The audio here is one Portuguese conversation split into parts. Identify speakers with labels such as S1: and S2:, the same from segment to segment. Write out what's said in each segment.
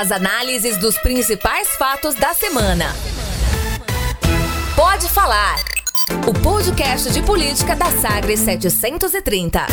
S1: As análises dos principais fatos da semana. Pode falar. O podcast de política da Sagres 730.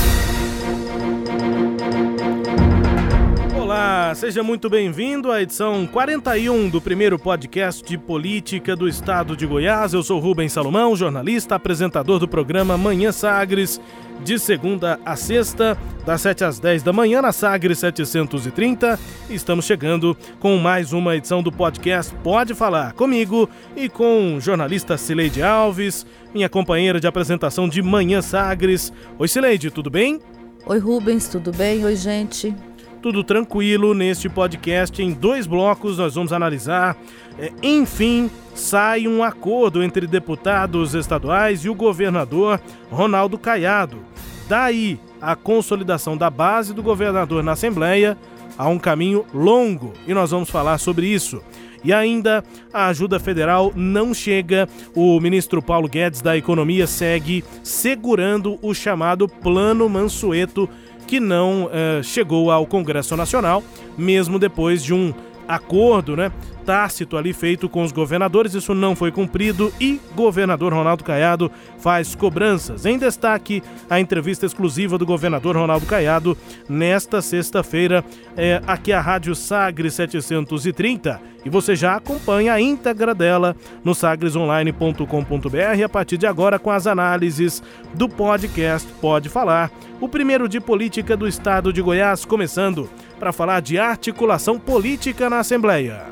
S2: Olá, seja muito bem-vindo à edição 41 do primeiro podcast de política do estado de Goiás. Eu sou Rubens Salomão, jornalista, apresentador do programa Manhã Sagres, de segunda a sexta, das 7 às 10 da manhã na Sagres 730. Estamos chegando com mais uma edição do podcast Pode Falar comigo e com jornalista Cileide Alves, minha companheira de apresentação de Manhã Sagres. Oi, Cileide, tudo bem?
S3: Oi, Rubens, tudo bem? Oi, gente
S2: tudo tranquilo neste podcast. Em dois blocos nós vamos analisar. É, enfim, sai um acordo entre deputados estaduais e o governador Ronaldo Caiado. Daí a consolidação da base do governador na Assembleia há um caminho longo e nós vamos falar sobre isso. E ainda a ajuda federal não chega. O ministro Paulo Guedes da Economia segue segurando o chamado Plano Mansueto que não uh, chegou ao Congresso Nacional, mesmo depois de um acordo, né, tácito ali feito com os governadores, isso não foi cumprido e governador Ronaldo Caiado faz cobranças. Em destaque, a entrevista exclusiva do governador Ronaldo Caiado nesta sexta-feira, é, aqui a Rádio Sagres 730. E você já acompanha a íntegra dela no sagresonline.com.br a partir de agora com as análises do podcast Pode Falar, o primeiro de política do estado de Goiás, começando para falar de articulação política na Assembleia.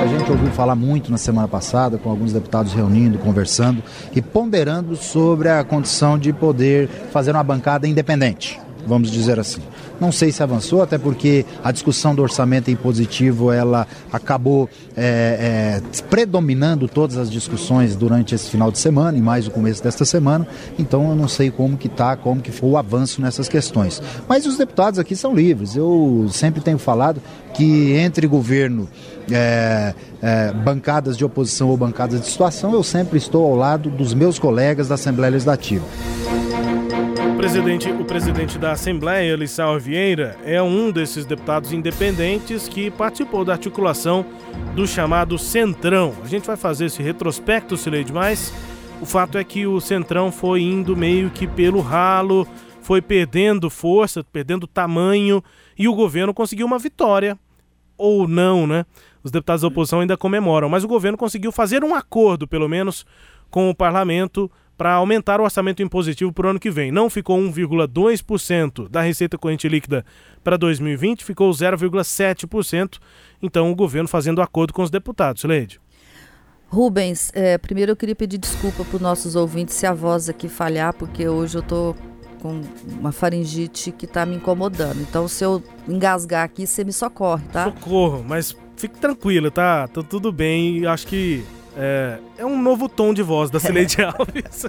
S4: A gente ouviu falar muito na semana passada, com alguns deputados reunindo, conversando e ponderando sobre a condição de poder fazer uma bancada independente, vamos dizer assim. Não sei se avançou, até porque a discussão do orçamento impositivo ela acabou é, é, predominando todas as discussões durante esse final de semana e mais o começo desta semana. Então eu não sei como que está, como que foi o avanço nessas questões. Mas os deputados aqui são livres. Eu sempre tenho falado que entre governo é, é, bancadas de oposição ou bancadas de situação, eu sempre estou ao lado dos meus colegas da Assembleia Legislativa
S2: presidente, o presidente da Assembleia, Lissau Vieira, é um desses deputados independentes que participou da articulação do chamado Centrão. A gente vai fazer esse retrospecto, se lê demais. O fato é que o Centrão foi indo meio que pelo ralo, foi perdendo força, perdendo tamanho, e o governo conseguiu uma vitória. Ou não, né? Os deputados da oposição ainda comemoram, mas o governo conseguiu fazer um acordo, pelo menos, com o parlamento para aumentar o orçamento impositivo para o ano que vem. Não ficou 1,2% da receita corrente líquida para 2020, ficou 0,7%. Então, o governo fazendo acordo com os deputados. Leide.
S3: Rubens, é, primeiro eu queria pedir desculpa para os nossos ouvintes se a voz aqui falhar, porque hoje eu estou com uma faringite que está me incomodando. Então, se eu engasgar aqui, você me socorre, tá?
S2: Socorro, mas fique tranquilo, tá? Tá tudo bem. Acho que é, é um novo tom de voz da Cileide Alves.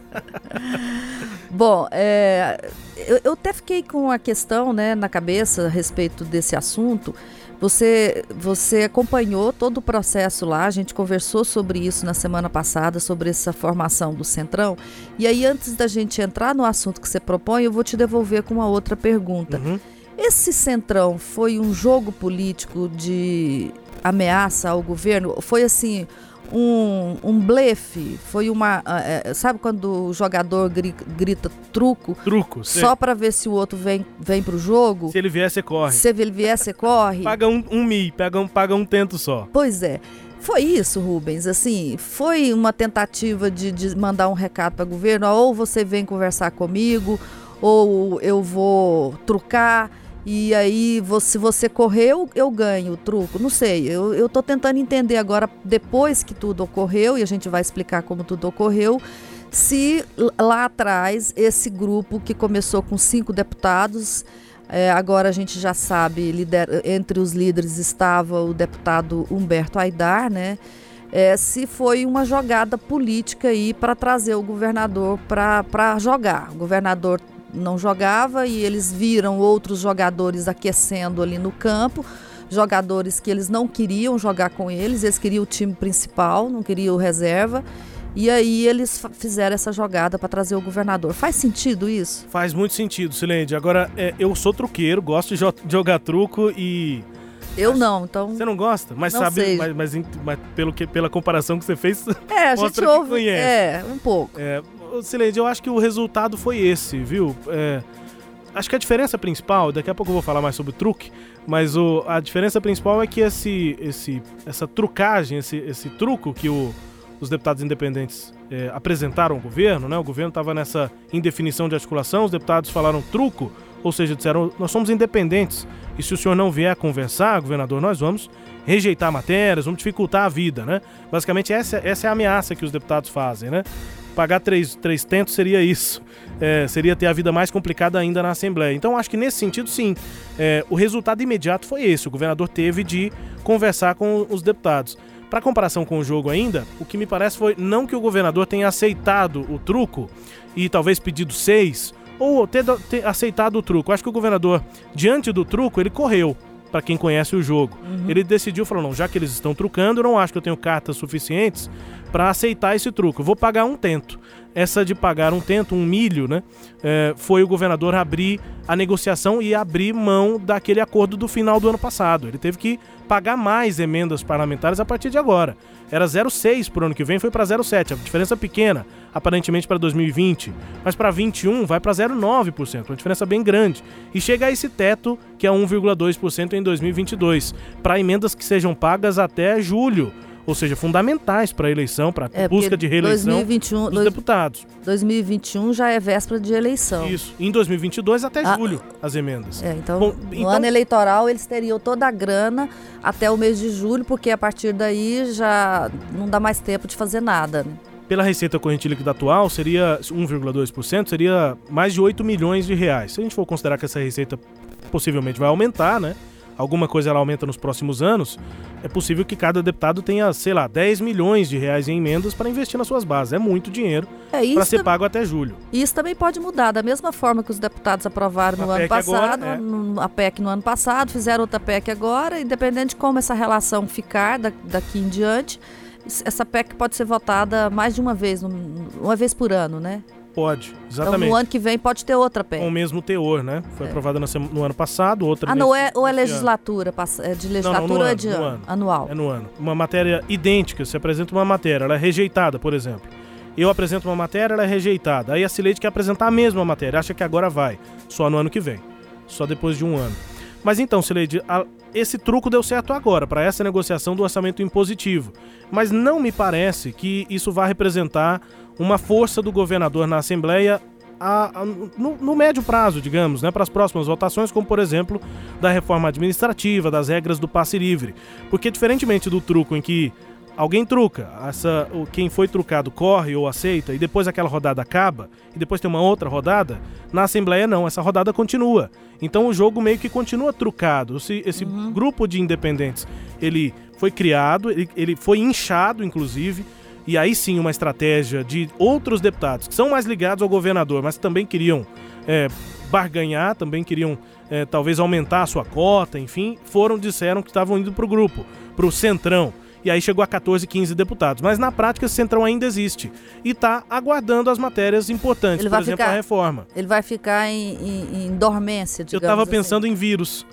S3: Bom, é, eu, eu, até fiquei com a questão né, na cabeça a respeito desse assunto. Você, você acompanhou todo o processo lá, a gente conversou sobre isso na semana passada, sobre essa formação do Centrão. E aí, antes da gente entrar no assunto que você propõe, eu vou te devolver com uma outra pergunta. Uhum. Esse Centrão foi um jogo político de ameaça ao governo? Foi assim um, um blefe, foi uma. É, sabe quando o jogador grita, grita truco?
S2: Truco,
S3: Só para ver se o outro vem, vem pro jogo?
S2: Se ele vier, você corre.
S3: Se ele vier, você corre.
S2: paga um, um mi, paga um, paga um tento só.
S3: Pois é. Foi isso, Rubens. Assim, foi uma tentativa de, de mandar um recado para o governo: ou você vem conversar comigo, ou eu vou trucar. E aí, se você correu, eu ganho o truco. Não sei, eu, tô tentando entender agora, depois que tudo ocorreu, e a gente vai explicar como tudo ocorreu, se lá atrás esse grupo que começou com cinco deputados, é, agora a gente já sabe, lider, entre os líderes estava o deputado Humberto Aidar, né? É, se foi uma jogada política aí para trazer o governador para jogar. O governador não jogava e eles viram outros jogadores aquecendo ali no campo, jogadores que eles não queriam jogar com eles, eles queriam o time principal, não queriam o reserva. E aí eles fizeram essa jogada para trazer o governador. Faz sentido isso?
S2: Faz muito sentido, Silende. Agora, é, eu sou truqueiro, gosto de jogar truco e
S3: Eu não, então.
S2: Você não gosta? Mas
S3: não
S2: sabe, mas, mas, mas pelo que, pela comparação que você fez,
S3: É, a gente ouve.
S2: conhece.
S3: É, um pouco.
S2: É, Sileide, eu acho que o resultado foi esse, viu? É, acho que a diferença principal, daqui a pouco eu vou falar mais sobre o truque, mas o, a diferença principal é que esse, esse, essa trucagem, esse, esse truco que o- os deputados independentes é, apresentaram ao governo, né? O governo estava nessa indefinição de articulação, os deputados falaram truco, ou seja, disseram, nós somos independentes, e se o senhor não vier conversar, governador, nós vamos rejeitar matérias, vamos dificultar a vida, né? Basicamente, essa, essa é a ameaça que os deputados fazem, né? Pagar três, três tentos seria isso. É, seria ter a vida mais complicada ainda na Assembleia. Então, acho que nesse sentido, sim. É, o resultado imediato foi esse. O governador teve de conversar com os deputados. Para comparação com o jogo ainda, o que me parece foi não que o governador tenha aceitado o truco e talvez pedido seis, ou ter, ter aceitado o truco. Acho que o governador, diante do truco, ele correu. Para quem conhece o jogo, ele decidiu, falou: não, já que eles estão trucando, eu não acho que eu tenho cartas suficientes para aceitar esse truco. Eu vou pagar um tento. Essa de pagar um tento, um milho, né? é, foi o governador abrir a negociação e abrir mão daquele acordo do final do ano passado. Ele teve que pagar mais emendas parlamentares a partir de agora. Era 0,6 por ano que vem, foi para 0,7. A diferença pequena, aparentemente para 2020, mas para 21 vai para 0,9%, uma diferença bem grande. E chega a esse teto, que é 1,2% em 2022, para emendas que sejam pagas até julho, ou seja, fundamentais para a eleição, para a
S3: É,
S2: busca de reeleição
S3: 2021,
S2: dos
S3: dois-
S2: deputados.
S3: 2021 já é véspera de eleição.
S2: Isso. Em 2022 até
S3: Ah.
S2: julho, as emendas.
S3: É, então,
S2: Bom,
S3: no
S2: então-
S3: ano eleitoral eles teriam toda a grana até o mês de julho, porque a partir daí já não dá mais tempo de fazer nada. né?
S2: Pela receita corrente líquida atual, seria 1,2%, seria mais de 8 milhões de reais. Se a gente for considerar que essa receita possivelmente vai aumentar, né? Alguma coisa ela aumenta nos próximos anos, é possível que cada deputado tenha, sei lá, 10 milhões de reais em emendas para investir nas suas bases. É muito dinheiro
S3: É
S2: para ser
S3: tam-
S2: pago até julho.
S3: isso também pode mudar, da mesma forma que os deputados aprovaram no
S2: A
S3: ano
S2: PEC agora,
S3: passado,
S2: é.
S3: no- a PEC no ano passado, fizeram outra PEC agora, independente de como essa relação ficar da- daqui em diante, essa PEC pode ser votada mais de uma vez, uma vez por ano, né?
S2: Pode,
S3: Então
S2: exatamente.
S3: no ano que vem pode ter outra
S2: Com
S3: PEC.
S2: o mesmo teor, né? Foi
S3: É.
S2: aprovada no ano passado, outra
S3: Ah, não é, ou é legislatura, é de
S2: não,
S3: legislatura
S2: no
S3: ou é
S2: ano,
S3: de
S2: no
S3: ano?
S2: ano.
S3: anual?
S2: É no ano. Uma matéria idêntica, se apresenta uma matéria, ela é rejeitada, por exemplo. Eu apresento uma matéria, ela é rejeitada. Aí a Cileide quer apresentar a mesma matéria, acha que agora vai. Só no ano que vem. Só depois de um ano. Mas então, Cileide, a- esse truco deu certo agora, para essa negociação do orçamento impositivo. Mas não me parece que isso vá representar uma força do governador na Assembleia a- a- no, no médio prazo, digamos, né, para as próximas votações, como por exemplo da reforma administrativa, das regras do passe livre. Porque diferentemente do truco em que alguém truca, essa, quem foi trucado corre ou aceita e depois aquela rodada acaba e depois tem uma outra rodada, na Assembleia não, essa rodada continua. Então o jogo meio que continua trucado. Esse, esse grupo de independentes, ele foi criado, ele, ele foi inchado, inclusive, e aí sim uma estratégia de outros deputados que são mais ligados ao governador, mas também queriam é, barganhar, também queriam é, talvez aumentar a sua cota, enfim, foram, disseram que estavam indo para o grupo, para o Centrão. E aí chegou a 14, 15 deputados. Mas na prática esse Centrão ainda existe. E está aguardando as matérias importantes, por exemplo,
S3: ficar-
S2: a reforma.
S3: Ele vai ficar em, em- em dormência,
S2: Eu
S3: digamos
S2: estava
S3: assim.
S2: pensando em vírus.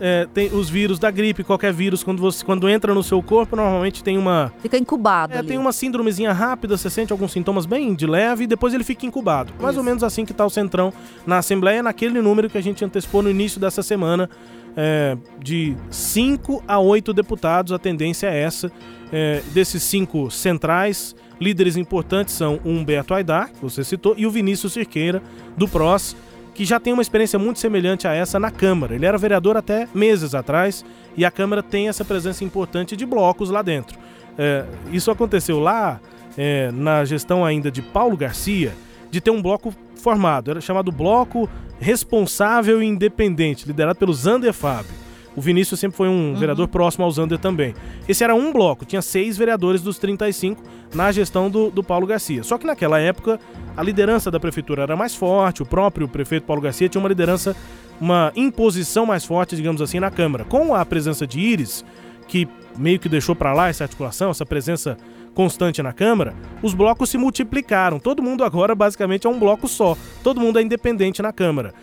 S2: É, tem os vírus da gripe, qualquer vírus, quando, você, quando entra no seu corpo, normalmente tem uma,
S3: Fica incubado
S2: É,
S3: ali.
S2: tem uma síndromezinha rápida, você sente alguns sintomas bem de leve e depois ele fica incubado. Mais ou
S3: Isso.
S2: menos assim que tá o Centrão na Assembleia, naquele número que a gente antecipou no início dessa semana, é, de 5 a 8 deputados, a tendência é essa. É, desses cinco centrais, líderes importantes são o Humberto Aidar, que você citou, e o Vinícius Cirqueira, do PROS, que já tem uma experiência muito semelhante a essa na Câmara. Ele era vereador até meses atrás e a Câmara tem essa presença importante de blocos lá dentro. É, isso aconteceu lá é, na gestão ainda de Paulo Garcia, de ter um bloco formado, era chamado Bloco Responsável e Independente, liderado pelo Zander Fábio. O Vinícius sempre foi um vereador próximo ao Zander também. Esse era um bloco, tinha seis vereadores dos 35 na gestão do, do Paulo Garcia. Só que naquela época a liderança da prefeitura era mais forte, o próprio prefeito Paulo Garcia tinha uma liderança, uma imposição mais forte, digamos assim, na Câmara. Com a presença de Íris, que meio que deixou para lá essa articulação, essa presença constante na Câmara, os blocos se multiplicaram. Todo mundo agora basicamente é um bloco só. Todo mundo é independente na Câmara.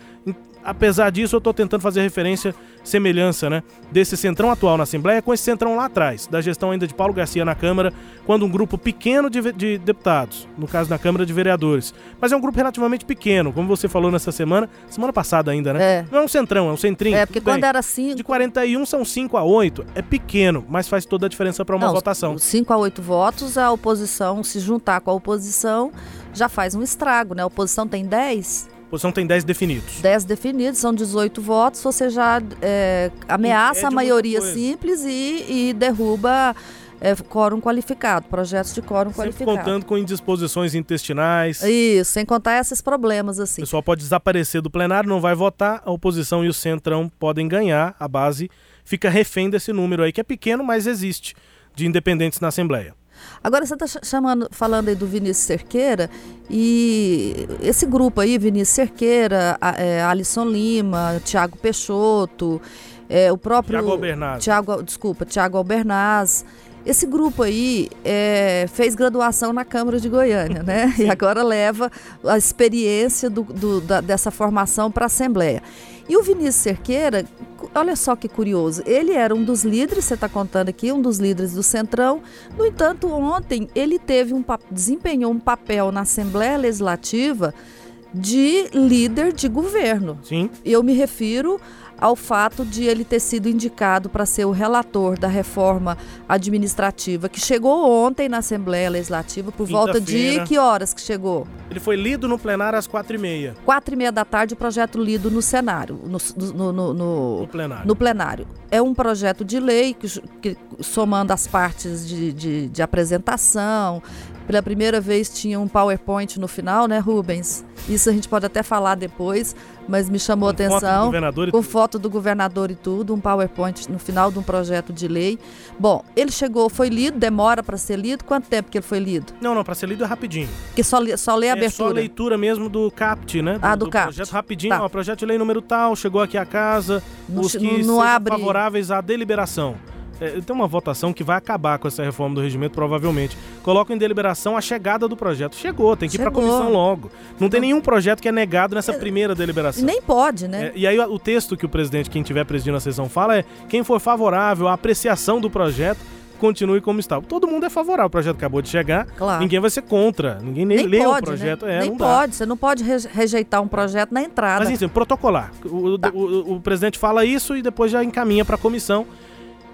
S2: Apesar disso, eu estou tentando fazer referência, semelhança, né? Desse centrão atual na Assembleia com esse centrão lá atrás, da gestão ainda de Paulo Garcia na Câmara, quando um grupo pequeno de, de deputados, no caso na Câmara de Vereadores, mas é um grupo relativamente pequeno, como você falou nessa semana, semana passada ainda, né?
S3: É.
S2: Não é um centrão, é um centrinho.
S3: É, porque
S2: bem.
S3: quando era assim.
S2: De 41 são 5 a 8, é pequeno, mas faz toda a diferença para uma
S3: Não,
S2: votação.
S3: 5 a 8 votos, a oposição se juntar com a oposição já faz um estrago, né? A oposição tem 10,
S2: A oposição tem 10 definidos.
S3: 10 definidos, são 18 votos, você já é, ameaça a maioria simples e, e derruba é, quórum qualificado, projetos de quórum
S2: Sempre
S3: qualificado.
S2: contando com indisposições intestinais.
S3: Isso, sem contar esses problemas
S2: O
S3: assim.
S2: pessoal pode desaparecer do plenário, não vai votar, a oposição e o centrão podem ganhar, a base fica refém desse número aí, que é pequeno, mas existe, de independentes na Assembleia.
S3: Agora você está chamando, falando aí do Vinícius Cerqueira e esse grupo aí, Vinícius Cerqueira, a- é, Alisson Lima, Tiago Peixoto, é, o próprio
S2: Tiago Albernaz.
S3: Tiago, desculpa, Tiago Albernaz. Esse grupo aí é, fez graduação na Câmara de Goiânia, né? E agora leva a experiência do- do- da- dessa formação para a Assembleia. E o Vinícius Cerqueira, olha só que curioso, ele era um dos líderes, você está contando aqui, um dos líderes do Centrão. No entanto, ontem ele teve um desempenhou um papel na Assembleia Legislativa de líder de governo.
S2: Sim,
S3: Eu me refiro ao fato de ele ter sido indicado para ser o relator da reforma administrativa que chegou ontem na Assembleia Legislativa por volta de que horas que chegou?
S2: ele foi lido no plenário às quatro e meia,
S3: Quatro e meia da tarde o projeto lido no cenário, no, no- no- no-
S2: plenário.
S3: no plenário. É um projeto de lei que, que, somando as partes de, de- de apresentação. Pela primeira vez tinha um PowerPoint no final, né, Rubens? Isso a gente pode até falar depois, mas me chamou
S2: foto do
S3: atenção.
S2: e
S3: com foto do governador e tudo, um PowerPoint no final de um projeto de lei. Bom, ele chegou, foi lido, demora para ser lido. Quanto tempo que ele foi lido?
S2: Não, não, para ser lido é rapidinho.
S3: Porque só, só lê a
S2: É só
S3: abertura.
S2: leitura mesmo do CAPT, né?
S3: Ah, do CAPT.
S2: projeto rapidinho,
S3: Tá.
S2: ó, projeto de lei número tal, chegou aqui à casa,
S3: Não
S2: os que
S3: não- não abre-
S2: favoráveis à deliberação. É, tem uma votação que vai acabar com essa reforma do regimento, provavelmente. Coloca em deliberação a chegada do projeto. Chegou, tem que ir para
S3: Chegou.
S2: comissão logo. Não tem nenhum projeto que é negado nessa primeira deliberação.
S3: Nem pode, né?
S2: É, e aí o texto que o presidente, quem tiver presidindo a sessão, fala é quem for favorável à apreciação do projeto, continue como está. Todo mundo é favorável, o projeto acabou de chegar,
S3: Claro.
S2: ninguém vai ser contra, ninguém nem,
S3: Nem
S2: leu
S3: pode,
S2: o projeto.
S3: né?
S2: É,
S3: Nem pode, você não pode re- rejeitar um projeto na entrada.
S2: Mas enfim, protocolar. O, o-
S3: Tá.
S2: o- o presidente fala isso e depois já encaminha para a comissão.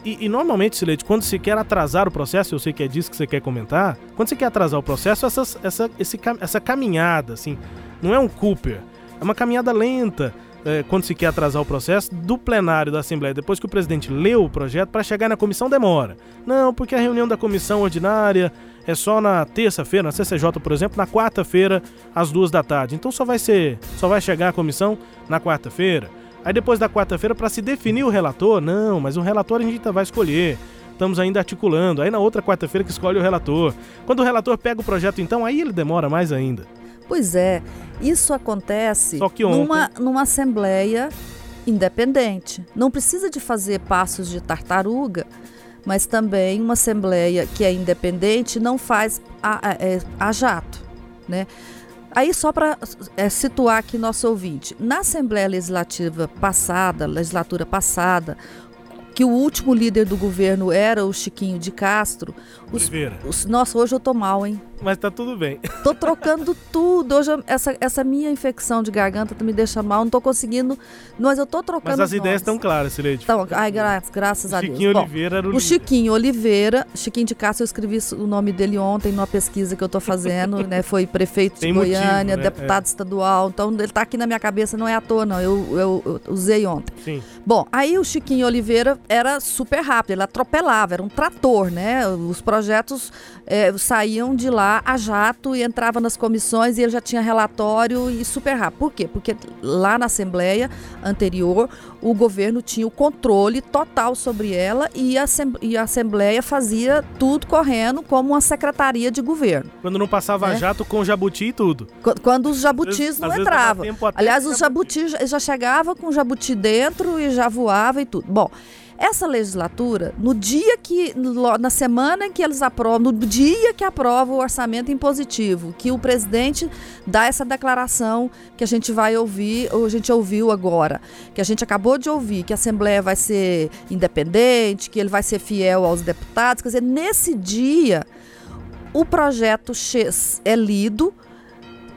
S2: E, e normalmente, Silete, quando se quer atrasar o processo, eu sei que é disso que você quer comentar, quando você quer atrasar o processo, essas- essa, esse essa caminhada, assim, não é um Cooper, é uma caminhada lenta. é, quando se quer atrasar o processo, do plenário da Assembleia, depois que o presidente leu o projeto, para chegar na comissão demora. Não, porque a reunião da comissão ordinária é só na terça-feira, na CCJ, por exemplo, na quarta-feira, às duas da tarde. Então só vai ser, só vai chegar a comissão na quarta-feira. Aí depois da quarta-feira, para se definir o relator, não, mas o relator a gente ainda vai escolher. Estamos ainda articulando. Aí na outra quarta-feira que escolhe o relator. Quando o relator pega o projeto, então, aí ele demora mais ainda.
S3: Pois é, isso acontece
S2: Só que ontem-
S3: numa, numa assembleia independente. Não precisa de fazer passos de tartaruga, mas também uma assembleia que é independente não faz a, a- é, a jato, né? Aí só para situar aqui nosso ouvinte, na Assembleia Legislativa passada, legislatura passada, que o último líder do governo era o Chiquinho de Castro, os,
S2: Oliveira.
S3: os- nossa, hoje eu tô mal, hein?
S2: Mas tá tudo bem.
S3: Tô trocando tudo. Hoje essa, essa minha infecção de garganta tá me deixa mal. Não tô conseguindo. Mas eu tô trocando.
S2: Mas as ideias estão claras, Sileide.
S3: Então, ai, gra- graças a Deus.
S2: Chiquinho
S3: Bom,
S2: Oliveira era o,
S3: o. Chiquinho Oliveira, Chiquinho de Castro, eu escrevi o nome dele ontem numa pesquisa que eu tô fazendo, né? Foi prefeito
S2: Tem
S3: de
S2: motivo,
S3: Goiânia,
S2: né?
S3: deputado estadual. Então, ele tá aqui na minha cabeça, não é à toa, não. Eu, eu- eu usei ontem.
S2: Sim.
S3: Bom, aí o Chiquinho Oliveira era super rápido, ele atropelava, era um trator, né? Os projetos eh, saíam de lá a jato e entrava nas comissões e ele já tinha relatório e super rápido. Por quê? Porque lá na Assembleia anterior, o governo tinha o controle total sobre ela e a, e a Assembleia fazia tudo correndo como uma secretaria de governo.
S2: Quando não passava
S3: É.
S2: jato com jabuti e tudo.
S3: Qu- Quando os jabutis
S2: vezes-
S3: não entravam. Aliás, os jabuti já, já chegava com jabuti dentro e já voava e tudo. Bom, Essa legislatura, no dia que, na semana em que eles aprovam, no dia que aprova o orçamento impositivo, que o presidente dá essa declaração que a gente vai ouvir, ou a gente ouviu agora, que a gente acabou de ouvir, que a Assembleia vai ser independente, que ele vai ser fiel aos deputados, quer dizer, nesse dia o projeto X é lido,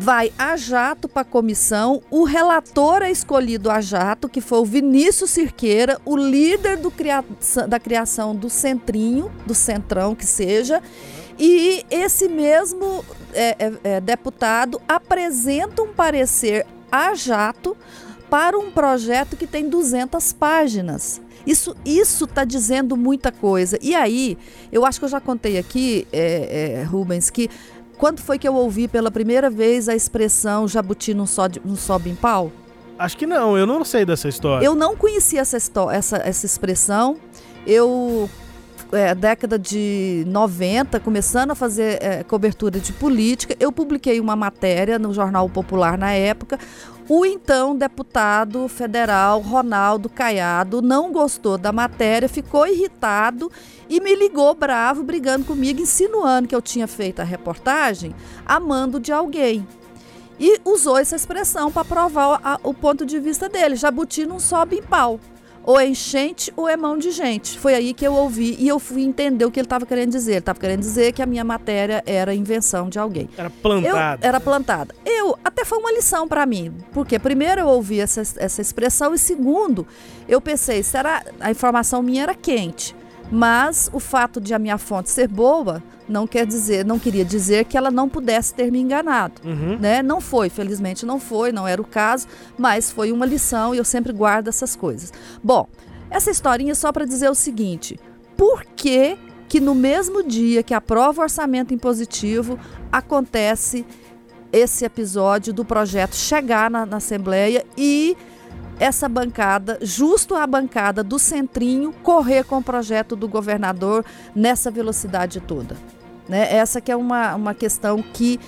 S3: vai a jato para a comissão. O relator é escolhido a jato, que foi o Vinícius Cirqueira, o líder cria da criação do Centrinho, do Centrão que seja. E esse mesmo é, é, é, deputado apresenta um parecer a jato para um projeto que tem 200 páginas. Isso isso está dizendo muita coisa. E aí, eu acho que eu já contei aqui, é, é, Rubens, que quando foi que eu ouvi pela primeira vez a expressão jabuti não sobe, não sobe em pau?
S2: Acho que não, eu não sei dessa história.
S3: Eu não conhecia essa, essa, essa expressão. Eu, é, década de 90, começando a fazer é, cobertura de política, eu publiquei uma matéria no Jornal Popular na época, o então deputado federal Ronaldo Caiado não gostou da matéria, ficou irritado e me ligou bravo, brigando comigo, insinuando que eu tinha feito a reportagem a mando de alguém. E usou essa expressão para provar o ponto de vista dele. Jabuti não sobe em pau ou é enchente ou é mão de gente. Foi aí que eu ouvi e eu fui entender o que ele estava querendo dizer. Ele estava querendo dizer que a minha matéria era invenção de alguém.
S2: Era plantada.
S3: Eu, era plantada. Eu, até foi uma lição para mim, porque primeiro eu ouvi essa, essa expressão e segundo, eu pensei, será a informação minha era quente. Mas o fato de a minha fonte ser boa não quer dizer, não queria dizer que ela não pudesse ter me enganado, uhum. né? Não foi, felizmente não foi, não era o caso, mas foi uma lição e eu sempre guardo essas coisas. Bom, essa historinha é só para dizer o seguinte: por que que no mesmo dia que aprova o orçamento impositivo acontece esse episódio do projeto chegar na, na Assembleia e essa bancada, justo a bancada do Centrinho, correr com o projeto do governador nessa velocidade toda. Né? Essa que é uma, uma questão que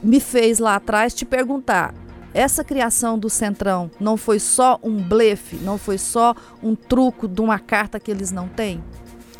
S3: me fez lá atrás te perguntar. Essa criação do Centrão não foi só um blefe, não foi só um truco de uma carta que eles não têm?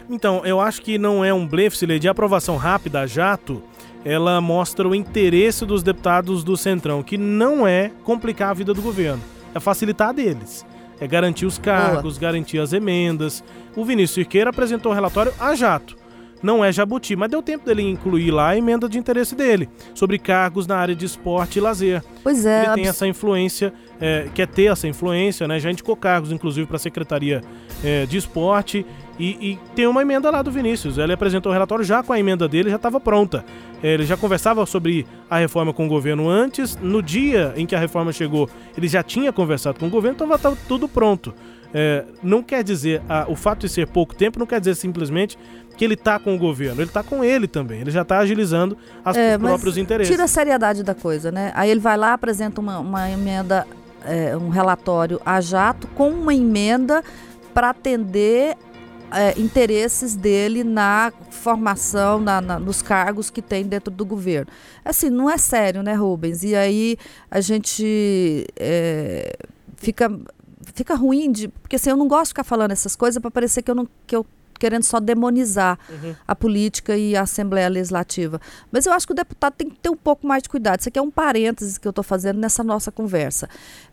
S2: Então, eu acho que não é um blefe, se de aprovação rápida, jato, ela mostra o interesse dos deputados do Centrão, que não é complicar a vida do governo é facilitar deles. É garantir os cargos, Boa. garantir as emendas. O Vinícius Cirqueira apresentou o relatório a jato. Não é jabuti, mas deu tempo dele incluir lá a emenda de interesse dele, sobre cargos na área de esporte e lazer.
S3: Pois é.
S2: Ele tem essa influência, é, quer ter essa influência, né? Já indicou cargos, inclusive, para a Secretaria é, de Esporte e, e, tem uma emenda lá do Vinícius. Ele apresentou o relatório já com a emenda dele, já estava pronta. Ele já conversava sobre a reforma com o governo antes. No dia em que a reforma chegou, ele já tinha conversado com o governo, então estava tudo pronto. É, não quer dizer, a, o fato de ser pouco tempo não quer dizer simplesmente que ele está com o governo, ele está com ele também, ele já está agilizando as, é, os próprios interesses.
S3: Tira a seriedade da coisa, né? Aí ele vai lá, apresenta uma, uma emenda, é, um relatório a jato com uma emenda para atender é, interesses dele na formação, na, na, nos cargos que tem dentro do governo. Assim, não é sério, né, Rubens? E aí a gente é, fica, fica ruim de. Porque assim, eu não gosto de ficar falando essas coisas para parecer que eu não. Que eu querendo só demonizar uhum. a política e a Assembleia Legislativa. Mas eu acho que o deputado tem que ter um pouco mais de cuidado. Isso aqui é um parênteses que eu estou fazendo nessa nossa conversa.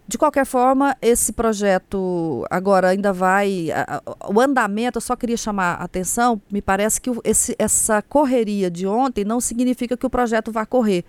S3: De qualquer forma, esse projeto agora ainda vai. A, a, o andamento, eu só queria chamar a atenção, me parece que o, esse, essa correria de ontem não significa que o projeto vá correr.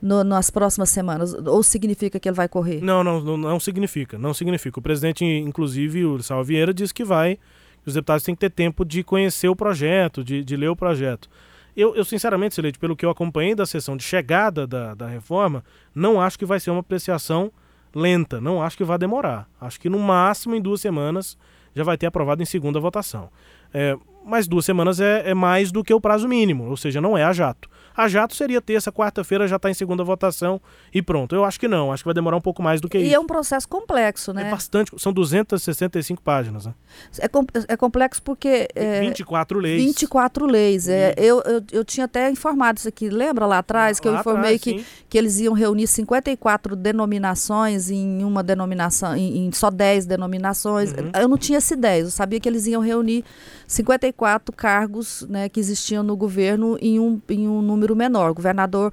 S3: No, nas próximas semanas? Ou significa que ele vai correr?
S2: Não, não, não, não significa. Não significa. O presidente, inclusive, o Salvieira, Vieira, disse que vai os deputados têm que ter tempo de conhecer o projeto, de, de ler o projeto. Eu, eu sinceramente, Celeste, pelo que eu acompanhei da sessão de chegada da, da reforma, não acho que vai ser uma apreciação lenta, não acho que vai demorar. Acho que no máximo em duas semanas já vai ter aprovado em segunda votação. É, mas duas semanas é, é mais do que o prazo mínimo, ou seja, não é a jato. A jato seria terça, quarta-feira, já está em segunda votação e pronto. Eu acho que não, acho que vai demorar um pouco mais do que
S3: e
S2: isso.
S3: E é um processo complexo, né?
S2: É bastante, são 265 páginas. Né?
S3: É, com, é complexo porque... É,
S2: 24 leis.
S3: 24 leis. É, eu, eu, eu tinha até informado isso aqui, lembra lá atrás, que lá eu informei atrás, que, que eles iam reunir 54 denominações em uma denominação, em, em só 10 denominações. Uhum. Eu não tinha essa ideia, eu sabia que eles iam reunir 54 cargos né, que existiam no governo em um, em um número menor. O governador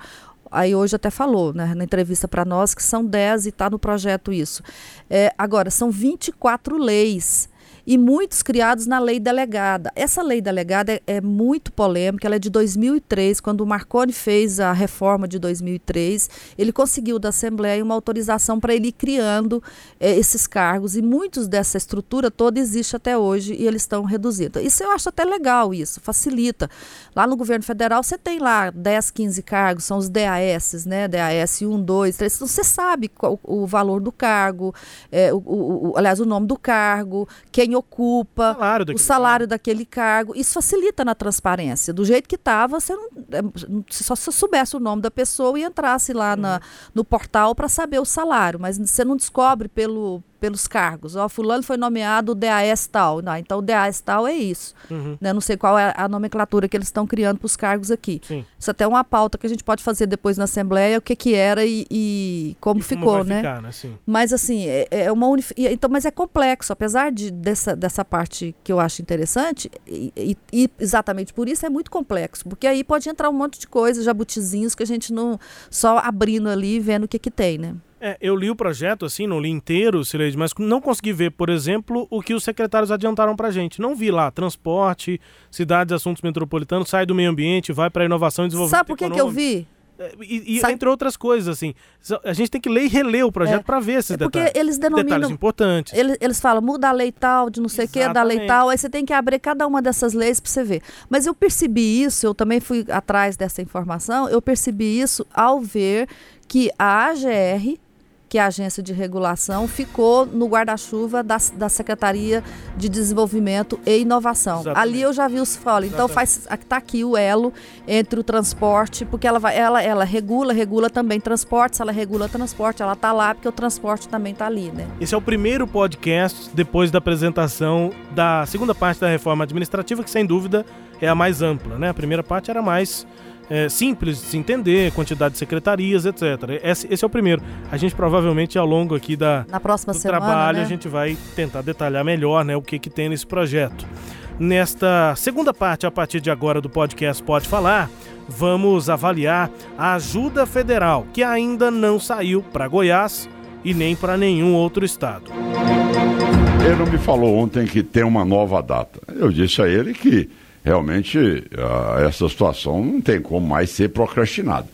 S3: aí hoje até falou né, na entrevista para nós que são 10 e está no projeto isso. É, agora, são 24 leis e muitos criados na lei delegada. Essa lei delegada é, é, muito polêmica, ela é de 2003, quando o Marconi fez a reforma de 2003, ele conseguiu da Assembleia uma autorização para ele ir criando é, esses cargos e muitos dessa estrutura toda existe até hoje e eles estão reduzidos. Isso eu acho até legal isso, facilita. Lá no governo federal você tem lá 10, 15 cargos, são os DAS, né? DAS 1, 2, 3, então você sabe qual, o valor do cargo, é, o, o, o, aliás, o nome do cargo, quem ocupa,
S2: salário
S3: o salário cargo. daquele cargo. Isso facilita na transparência. Do jeito que estava, você não, é, só se soubesse o nome da pessoa e entrasse lá uhum. na, no portal para saber o salário, mas você não descobre pelo, pelos cargos. Ó, fulano foi nomeado DAS tal. Não, então o DAS tal é isso. Uhum. Né? Não sei qual é a nomenclatura que eles estão criando para os cargos aqui. Sim. Isso até é uma pauta que a gente pode fazer depois na Assembleia, o que, que era e, e como e ficou,
S2: como
S3: né?
S2: Ficar, né?
S3: Mas assim, é, é uma unif... então, mas é complexo, apesar de, dessa, dessa parte que eu acho interessante, e, e, exatamente por isso é muito complexo, porque aí pode entrar um monte de coisa, jabutizinhos que a gente não só abrindo ali e vendo o que que tem, né?
S2: É, eu li o projeto, assim, não li inteiro, Sileide, mas não consegui ver, por exemplo, o que os secretários adiantaram pra gente. Não vi lá, transporte, cidades, assuntos metropolitanos, sai do meio ambiente, vai para inovação e desenvolvimento
S3: Sabe por que, que eu vi?
S2: É, e, e entre outras coisas, assim, a gente tem que ler e reler o projeto é, para ver esses é
S3: porque
S2: detalhes.
S3: eles denominam,
S2: detalhes importantes.
S3: Eles, eles falam, muda a lei tal, de não sei o que, da lei tal, aí você tem que abrir cada uma dessas leis para você ver. Mas eu percebi isso, eu também fui atrás dessa informação, eu percebi isso ao ver que a AGR que a agência de regulação ficou no guarda-chuva da, da Secretaria de Desenvolvimento e Inovação. Exatamente. Ali eu já vi os fala, então faz está aqui o elo entre o transporte, porque ela vai, ela, ela regula, regula também transporte, se ela regula transporte, ela está lá porque o transporte também está ali, né?
S2: Esse é o primeiro podcast depois da apresentação da segunda parte da reforma administrativa, que sem dúvida é a mais ampla, né? A primeira parte era mais é, simples de se entender, quantidade de secretarias, etc. Esse, esse, é o primeiro. A gente provavelmente ao longo aqui da
S3: Na próxima
S2: do
S3: semana,
S2: trabalho
S3: né?
S2: a gente vai tentar detalhar melhor, né, o que que tem nesse projeto. Nesta segunda parte, a partir de agora do podcast Pode Falar, vamos avaliar a ajuda federal que ainda não saiu para Goiás e nem para nenhum outro estado.
S5: Ele me falou ontem que tem uma nova data. Eu disse a ele que realmente uh, essa situação não tem como mais ser procrastinada.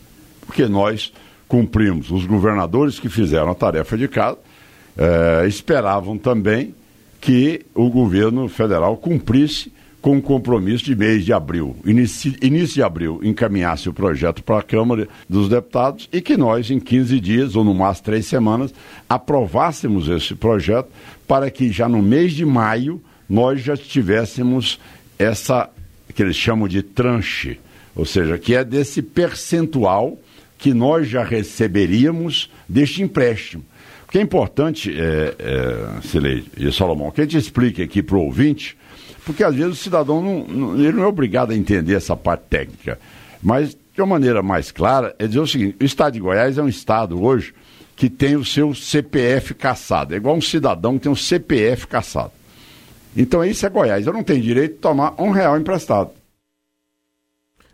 S5: Porque nós cumprimos, os governadores que fizeram a tarefa de casa uh, esperavam também que o governo federal cumprisse com o compromisso de mês de abril, início, início de abril, encaminhasse o projeto para a Câmara dos Deputados e que nós, em 15 dias, ou no máximo três semanas, aprovássemos esse projeto para que já no mês de maio nós já tivéssemos essa que eles chamam de tranche, ou seja, que é desse percentual que nós já receberíamos deste empréstimo. O que é importante, é, é, Silei e Salomão, que a gente explique aqui para o ouvinte, porque às vezes o cidadão não, não, ele não é obrigado a entender essa parte técnica, mas de uma maneira mais clara é dizer o seguinte: o estado de Goiás é um estado hoje que tem o seu CPF caçado, é igual um cidadão que tem um CPF caçado. Então isso é Goiás. Eu não tenho direito de tomar um real emprestado.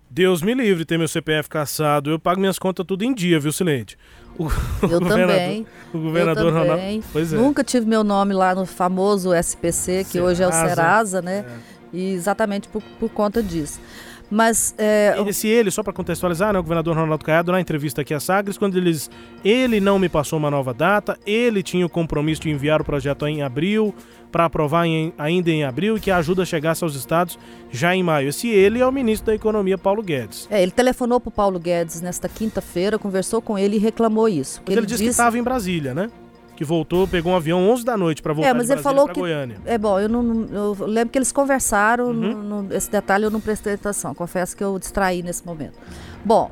S2: Deus me livre ter meu CPF caçado. Eu pago minhas contas tudo em dia, viu, Silente?
S3: O, eu o também.
S2: O governador
S3: eu também.
S2: Ronaldo. Pois é.
S3: Nunca tive meu nome lá no famoso SPC, que Serasa, hoje é o Serasa, né? É. E exatamente por, por conta disso. Mas. É,
S2: Esse ele, só para contextualizar, né, o governador Ronaldo Caiado, na entrevista aqui a Sagres, quando eles. Ele não me passou uma nova data, ele tinha o compromisso de enviar o projeto em abril, para aprovar em, ainda em abril e que a ajuda chegasse aos estados já em maio. Esse ele é o ministro da Economia, Paulo Guedes.
S3: É, ele telefonou para o Paulo Guedes nesta quinta-feira, conversou com ele e reclamou isso.
S2: Mas ele, ele disse que estava em Brasília, né? Que voltou, pegou um avião 11 da noite para voltar
S3: é, mas ele falou que
S2: Goiânia.
S3: É bom, eu não eu lembro que eles conversaram, uhum. no, no, esse detalhe eu não prestei atenção, confesso que eu distraí nesse momento. Bom,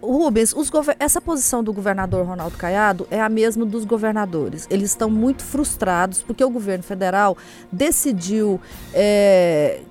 S3: Rubens, essa posição do governador Ronaldo Caiado é a mesma dos governadores. Eles estão muito frustrados porque o governo federal decidiu é,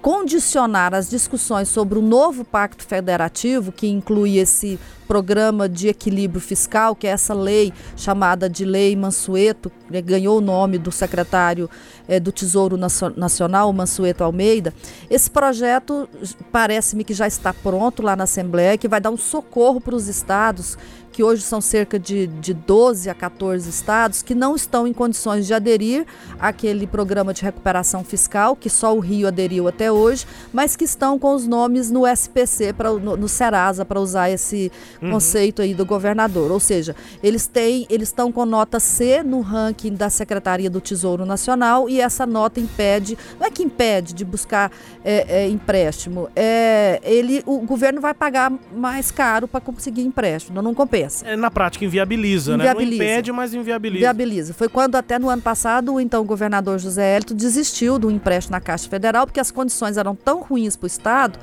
S3: condicionar as discussões sobre o novo pacto federativo, que inclui esse programa de equilíbrio fiscal, que é essa lei chamada de Lei Mansueto, né, ganhou o nome do secretário é, do Tesouro Nacional, Mansueto Almeida. Esse projeto parece-me que já está pronto lá na Assembleia, que vai dar um socorro para os estados que hoje são cerca de, de 12 a 14 estados, que não estão em condições de aderir àquele programa de recuperação fiscal, que só o Rio aderiu até hoje, mas que estão com os nomes no SPC, pra, no, no Serasa, para usar esse uhum. conceito aí do governador. Ou seja, eles têm, eles estão com nota C no ranking da Secretaria do Tesouro Nacional e essa nota impede, não é que impede de buscar é, é, empréstimo, é, ele, o governo vai pagar mais caro para conseguir empréstimo, não, não compensa
S2: É, na prática inviabiliza, inviabiliza, né? Não impede, mas inviabiliza.
S3: Inviabiliza. Foi quando até no ano passado o então governador José Hélito desistiu do empréstimo na Caixa Federal porque as condições eram tão ruins para o Estado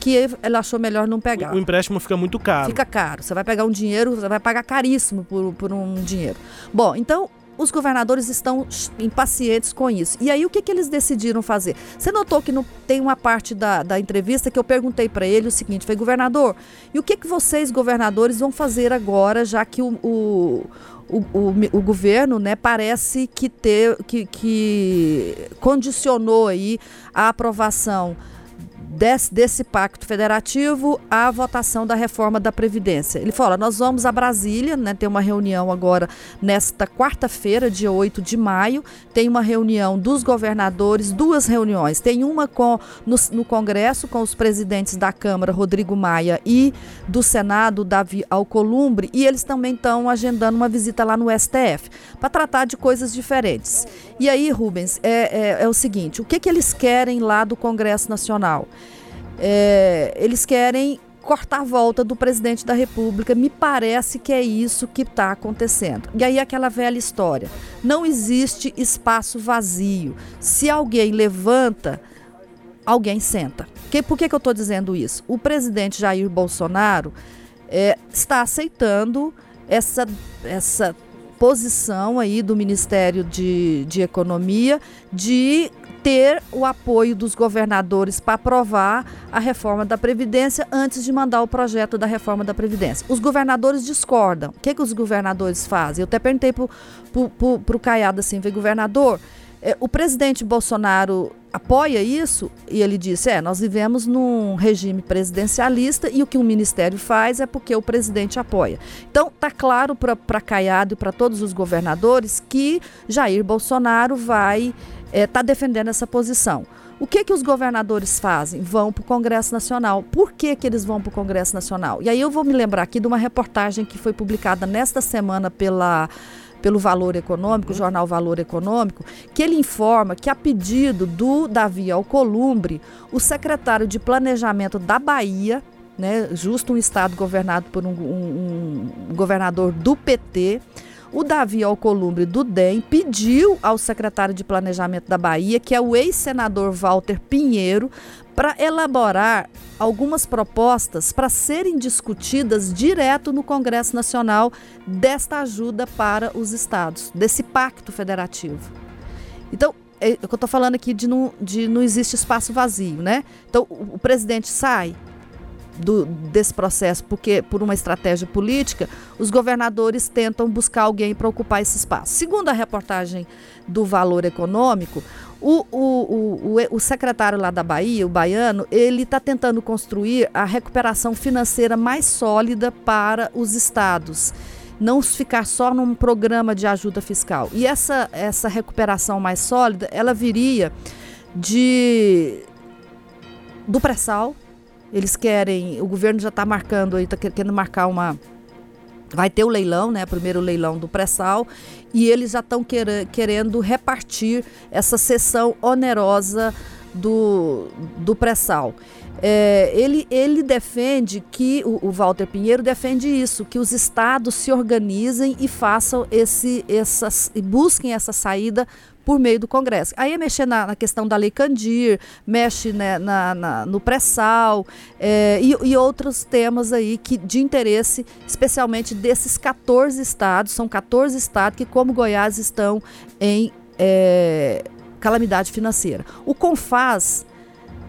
S3: que ele achou melhor não pegar.
S2: O, o, empréstimo fica muito caro.
S3: Fica caro. Você vai pegar um dinheiro, você vai pagar caríssimo por, por um dinheiro. Bom, então os governadores estão impacientes com isso. E aí, o que, que eles decidiram fazer? Você notou que no, tem uma parte da, da entrevista que eu perguntei para ele o seguinte: foi, governador, e o que, que vocês, governadores, vão fazer agora, já que o, o o, o, o, governo né, parece que, ter, que, que condicionou aí a aprovação desse, desse pacto federativo à votação da reforma da Previdência. Ele fala: nós vamos a Brasília, né, tem uma reunião agora nesta quarta-feira, dia 8 de maio, tem uma reunião dos governadores, duas reuniões. Tem uma com, no, no Congresso com os presidentes da Câmara, Rodrigo Maia, e do Senado, Davi Alcolumbre, e eles também estão agendando uma visita lá no STF para tratar de coisas diferentes. E aí, Rubens, é, é, é o seguinte: o que, que eles querem lá do Congresso Nacional? É, eles querem cortar a volta do presidente da República. Me parece que é isso que está acontecendo. E aí aquela velha história: não existe espaço vazio. Se alguém levanta, alguém senta. Que, por que, que eu estou dizendo isso? O presidente Jair Bolsonaro é, está aceitando essa, essa posição aí do Ministério de, de Economia de ter o apoio dos governadores para aprovar a reforma da Previdência antes de mandar o projeto da reforma da Previdência. Os governadores discordam. O que, que os governadores fazem? Eu até perguntei para o Caiado assim, governador, é, o presidente Bolsonaro apoia isso? E ele disse: é, nós vivemos num regime presidencialista e o que o ministério faz é porque o presidente apoia. Então, está claro para Caiado e para todos os governadores que Jair Bolsonaro vai está é, tá defendendo essa posição. O que que os governadores fazem? Vão para o Congresso Nacional. Por que, que eles vão para o Congresso Nacional? E aí eu vou me lembrar aqui de uma reportagem que foi publicada nesta semana pela pelo Valor Econômico, o jornal Valor Econômico, que ele informa que a pedido do Davi Alcolumbre, o secretário de Planejamento da Bahia, né, justo um estado governado por um, um, um governador do PT, o Davi Alcolumbre do DEM pediu ao secretário de Planejamento da Bahia, que é o ex-senador Walter Pinheiro, para elaborar algumas propostas para serem discutidas direto no Congresso Nacional desta ajuda para os estados, desse pacto federativo. Então, é, eu estou falando aqui de não, de não existe espaço vazio, né? Então, o, o presidente sai, do, desse processo, porque por uma estratégia política, os governadores tentam buscar alguém para ocupar esse espaço. Segundo a reportagem do Valor Econômico, o, o, o, o, secretário lá da Bahia, o baiano, ele está tentando construir a recuperação financeira mais sólida para os estados. Não ficar só num programa de ajuda fiscal. E essa, essa recuperação mais sólida, ela viria de do pré-sal, eles querem, o governo já está marcando está querendo marcar uma. Vai ter o leilão, né? Primeiro leilão do pré-sal, e eles já estão querendo repartir essa sessão onerosa do, do pré-sal. É, ele, ele defende que, o, o, Walter Pinheiro defende isso, que os estados se organizem e façam esse, essas, e busquem essa saída por meio do Congresso. Aí é mexer na, na questão da Lei Candir, mexe né, na, na, no pré-sal é, e, e, outros temas aí que, de interesse, especialmente desses 14 estados, são 14 estados que, como Goiás, estão em é, calamidade financeira. O CONFAS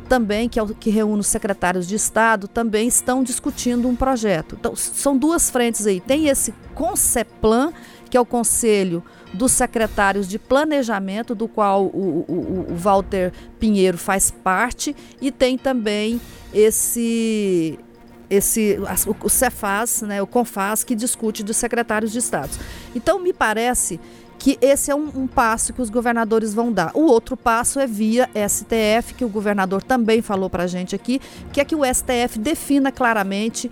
S3: também, que é o que reúne os secretários de Estado, também estão discutindo um projeto. Então, são duas frentes aí. Tem esse CONCEPLAN, que é o Conselho dos Secretários de Planejamento, do qual o, o, o Walter Pinheiro faz parte, e tem também esse esse o Cefaz, né, o Confaz que discute dos secretários de Estado. Então me parece que esse é um, um, passo que os governadores vão dar. O outro passo é via STF, que o governador também falou para a gente aqui, que é que o STF defina claramente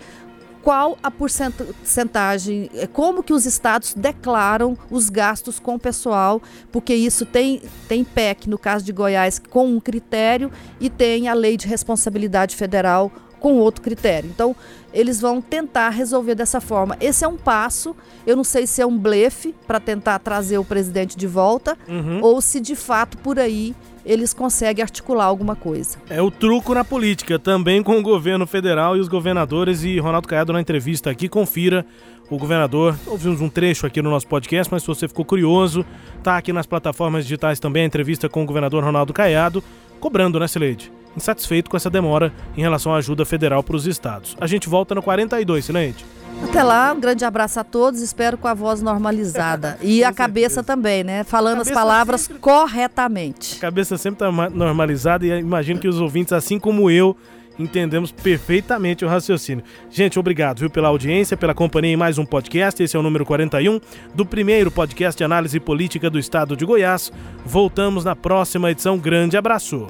S3: qual a porcentagem, é, como que os estados declaram os gastos com o pessoal, porque isso tem, tem PEC, no caso de Goiás, com um critério, e tem a lei de responsabilidade federal com outro critério. Então, eles vão tentar resolver dessa forma. Esse é um passo. Eu não sei se é um blefe para tentar trazer o presidente de volta uhum. ou se de fato por aí eles conseguem articular alguma coisa.
S2: É o truco na política, também com o governo federal e os governadores. E Ronaldo Caiado, na entrevista aqui, confira o governador. Ouvimos um trecho aqui no nosso podcast, mas se você ficou curioso, tá aqui nas plataformas digitais também a entrevista com o governador Ronaldo Caiado, cobrando, né, Sileide? insatisfeito com essa demora em relação à ajuda federal para os estados. A gente volta no 42, Silente.
S3: Até lá, um grande abraço a todos, espero com a voz normalizada. E a cabeça também, né? Falando as palavras sempre... corretamente.
S2: A cabeça sempre está normalizada e imagino que os ouvintes, assim como eu, entendemos perfeitamente o raciocínio. Gente, obrigado, viu, pela audiência, pela companhia em mais um podcast. Esse é o número 41 do primeiro podcast de análise política do estado de Goiás. Voltamos na próxima edição. Grande abraço.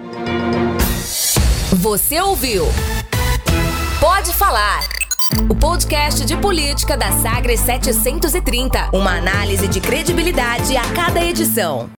S1: Você ouviu? Pode falar. O podcast de política da Sagres 730. Uma análise de credibilidade a cada edição.